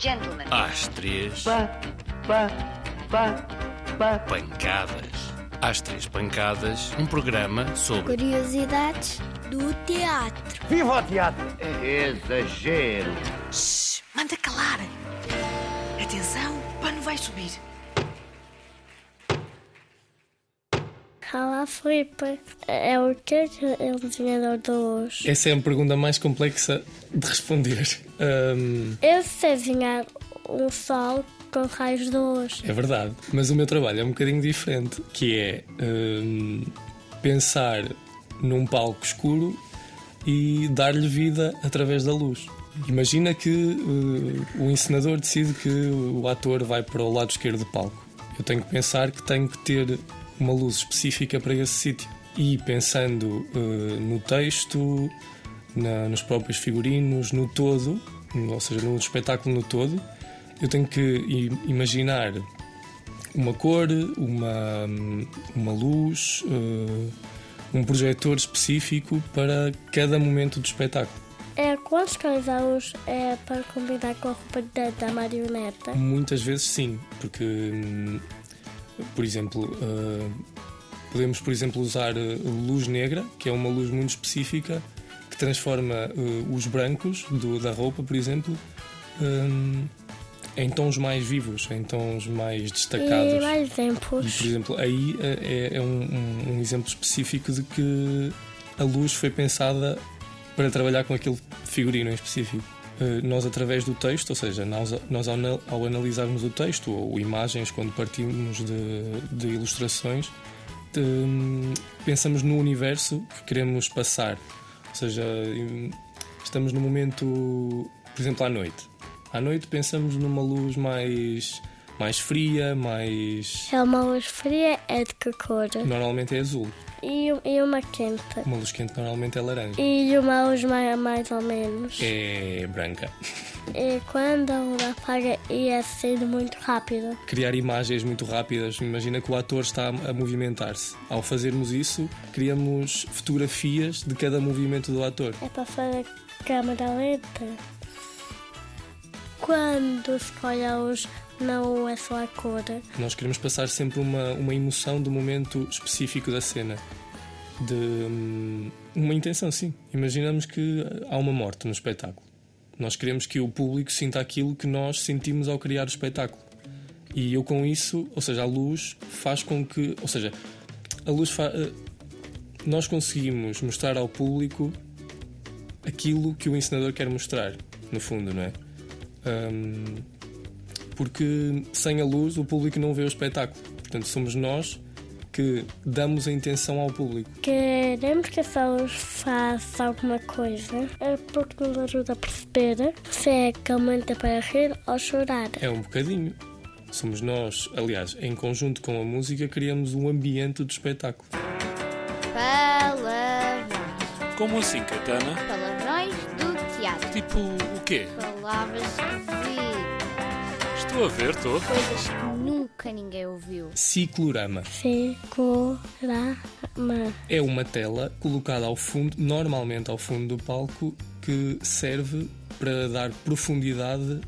gentlemen. Às três, Pá, pá, pá, pá. pancadas. Às três pancadas, um programa sobre Curiosidades do teatro. Viva o teatro! Exagero! Shhh, manda calar. Atenção, o pano vai subir. Olá, Filipe. É o que é o desenhador de luz? Essa é a pergunta mais complexa de responder. Hum, Eu sei desenhar um sol com raios de luz. é verdade, mas o meu trabalho é um bocadinho diferente, que é hum, pensar num palco escuro e dar-lhe vida através da luz. Imagina que uh, o encenador decide que o ator vai para o lado esquerdo do palco. Eu tenho que pensar que tenho que ter uma luz específica para esse sítio. E pensando uh, no texto, na- nos próprios figurinos, no todo, ou seja, no espetáculo no todo, eu tenho que imaginar uma cor, uma, uma luz, uh, um projetor específico para cada momento do espetáculo. É quantos cães luz é para combinar com a roupa da, da marioneta? Muitas vezes sim, porque, hum, por exemplo, uh, podemos, por exemplo, usar uh, luz negra, que é uma luz muito específica que transforma uh, os brancos do- da roupa, por exemplo, em tons mais vivos, em tons mais destacados. E mais exemplos. por exemplo, aí eh, é, é um, um- um exemplo específico de que a luz foi pensada para trabalhar com aquele figurino em específico. Eh, Nós, através do texto, ou seja, nós, nós ao, anal- ao analisarmos o texto ou imagens, quando partimos de, de ilustrações, de- pensamos no universo que queremos passar. Ou seja, em- estamos no momento, por exemplo, à noite. À noite pensamos numa luz mais, mais fria, mais. É uma luz fria, é de que cor? Normalmente é azul. E, e uma quente. Uma luz quente normalmente é laranja. E uma luz mais, mais ou menos. É branca. E quando a luz apaga e acende muito rápido. Criar imagens muito rápidas. Imagina que o ator está a movimentar-se. Ao fazermos isso, criamos fotografias de cada movimento do ator. É para fazer câmera lenta. Quando se não é só a cor. Nós queremos passar sempre uma, uma emoção do momento específico da cena. De hum, uma intenção, sim. Imaginamos que há uma morte no espetáculo. Nós queremos que o público sinta aquilo que nós sentimos ao criar o espetáculo. E eu com isso, ou seja, a luz faz com que, ou seja, a luz fa, eh, nós conseguimos mostrar ao público aquilo que o encenador quer mostrar, no fundo, não é? Hum, porque sem a luz o público não vê o espetáculo. Portanto, somos nós que damos a intenção ao público. Queremos que essa luz faça alguma coisa, é porque nos ajuda a perceber se é calmante para rir ou chorar. É um bocadinho. Somos nós, aliás, em conjunto com a música, criamos um ambiente do espetáculo. Palavrões. Como assim, do teatro. Tipo o quê? Palavras que Estou a ver, estou. coisas que nunca ninguém ouviu. Ciclorama Figurama. é uma tela colocada ao fundo, normalmente ao fundo do palco, que serve para dar profundidade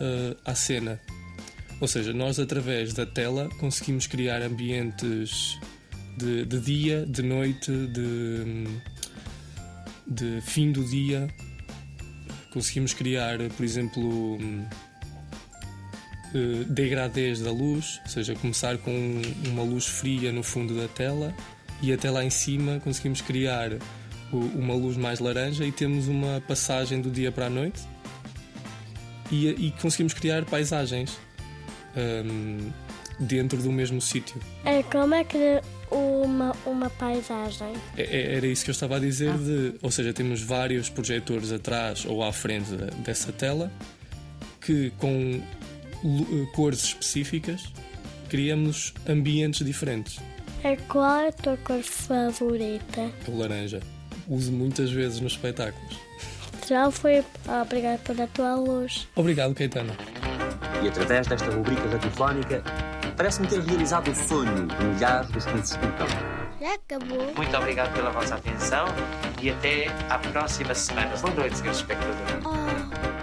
eh, à cena. Ou seja, nós através da tela conseguimos criar ambientes de, de dia, de noite, de, de fim do dia. Conseguimos criar, por exemplo, eh, degradês da luz, ou seja, começar com uma luz fria no fundo da tela e até lá em cima conseguimos criar uma luz mais laranja e temos uma passagem do dia para a noite e, e conseguimos criar paisagens dentro do mesmo sítio. É como é que uma, uma paisagem? É- é- Era isso que eu estava a dizer, de, ou seja, temos vários projetores atrás ou à frente dessa tela que com eh, cores específicas criamos ambientes diferentes. É qual é a tua cor favorita? O laranja. Uso muitas vezes nos espetáculos. Já foi obrigado pela tua luz. Obrigado, Caetano. E através desta rubrica radiofónica, parece-me ter realizado o sonho de milhares dos que nos escutam. Já acabou. Muito obrigado pela vossa atenção e até à próxima semana. Boa noite, senhores espectadores. Oh,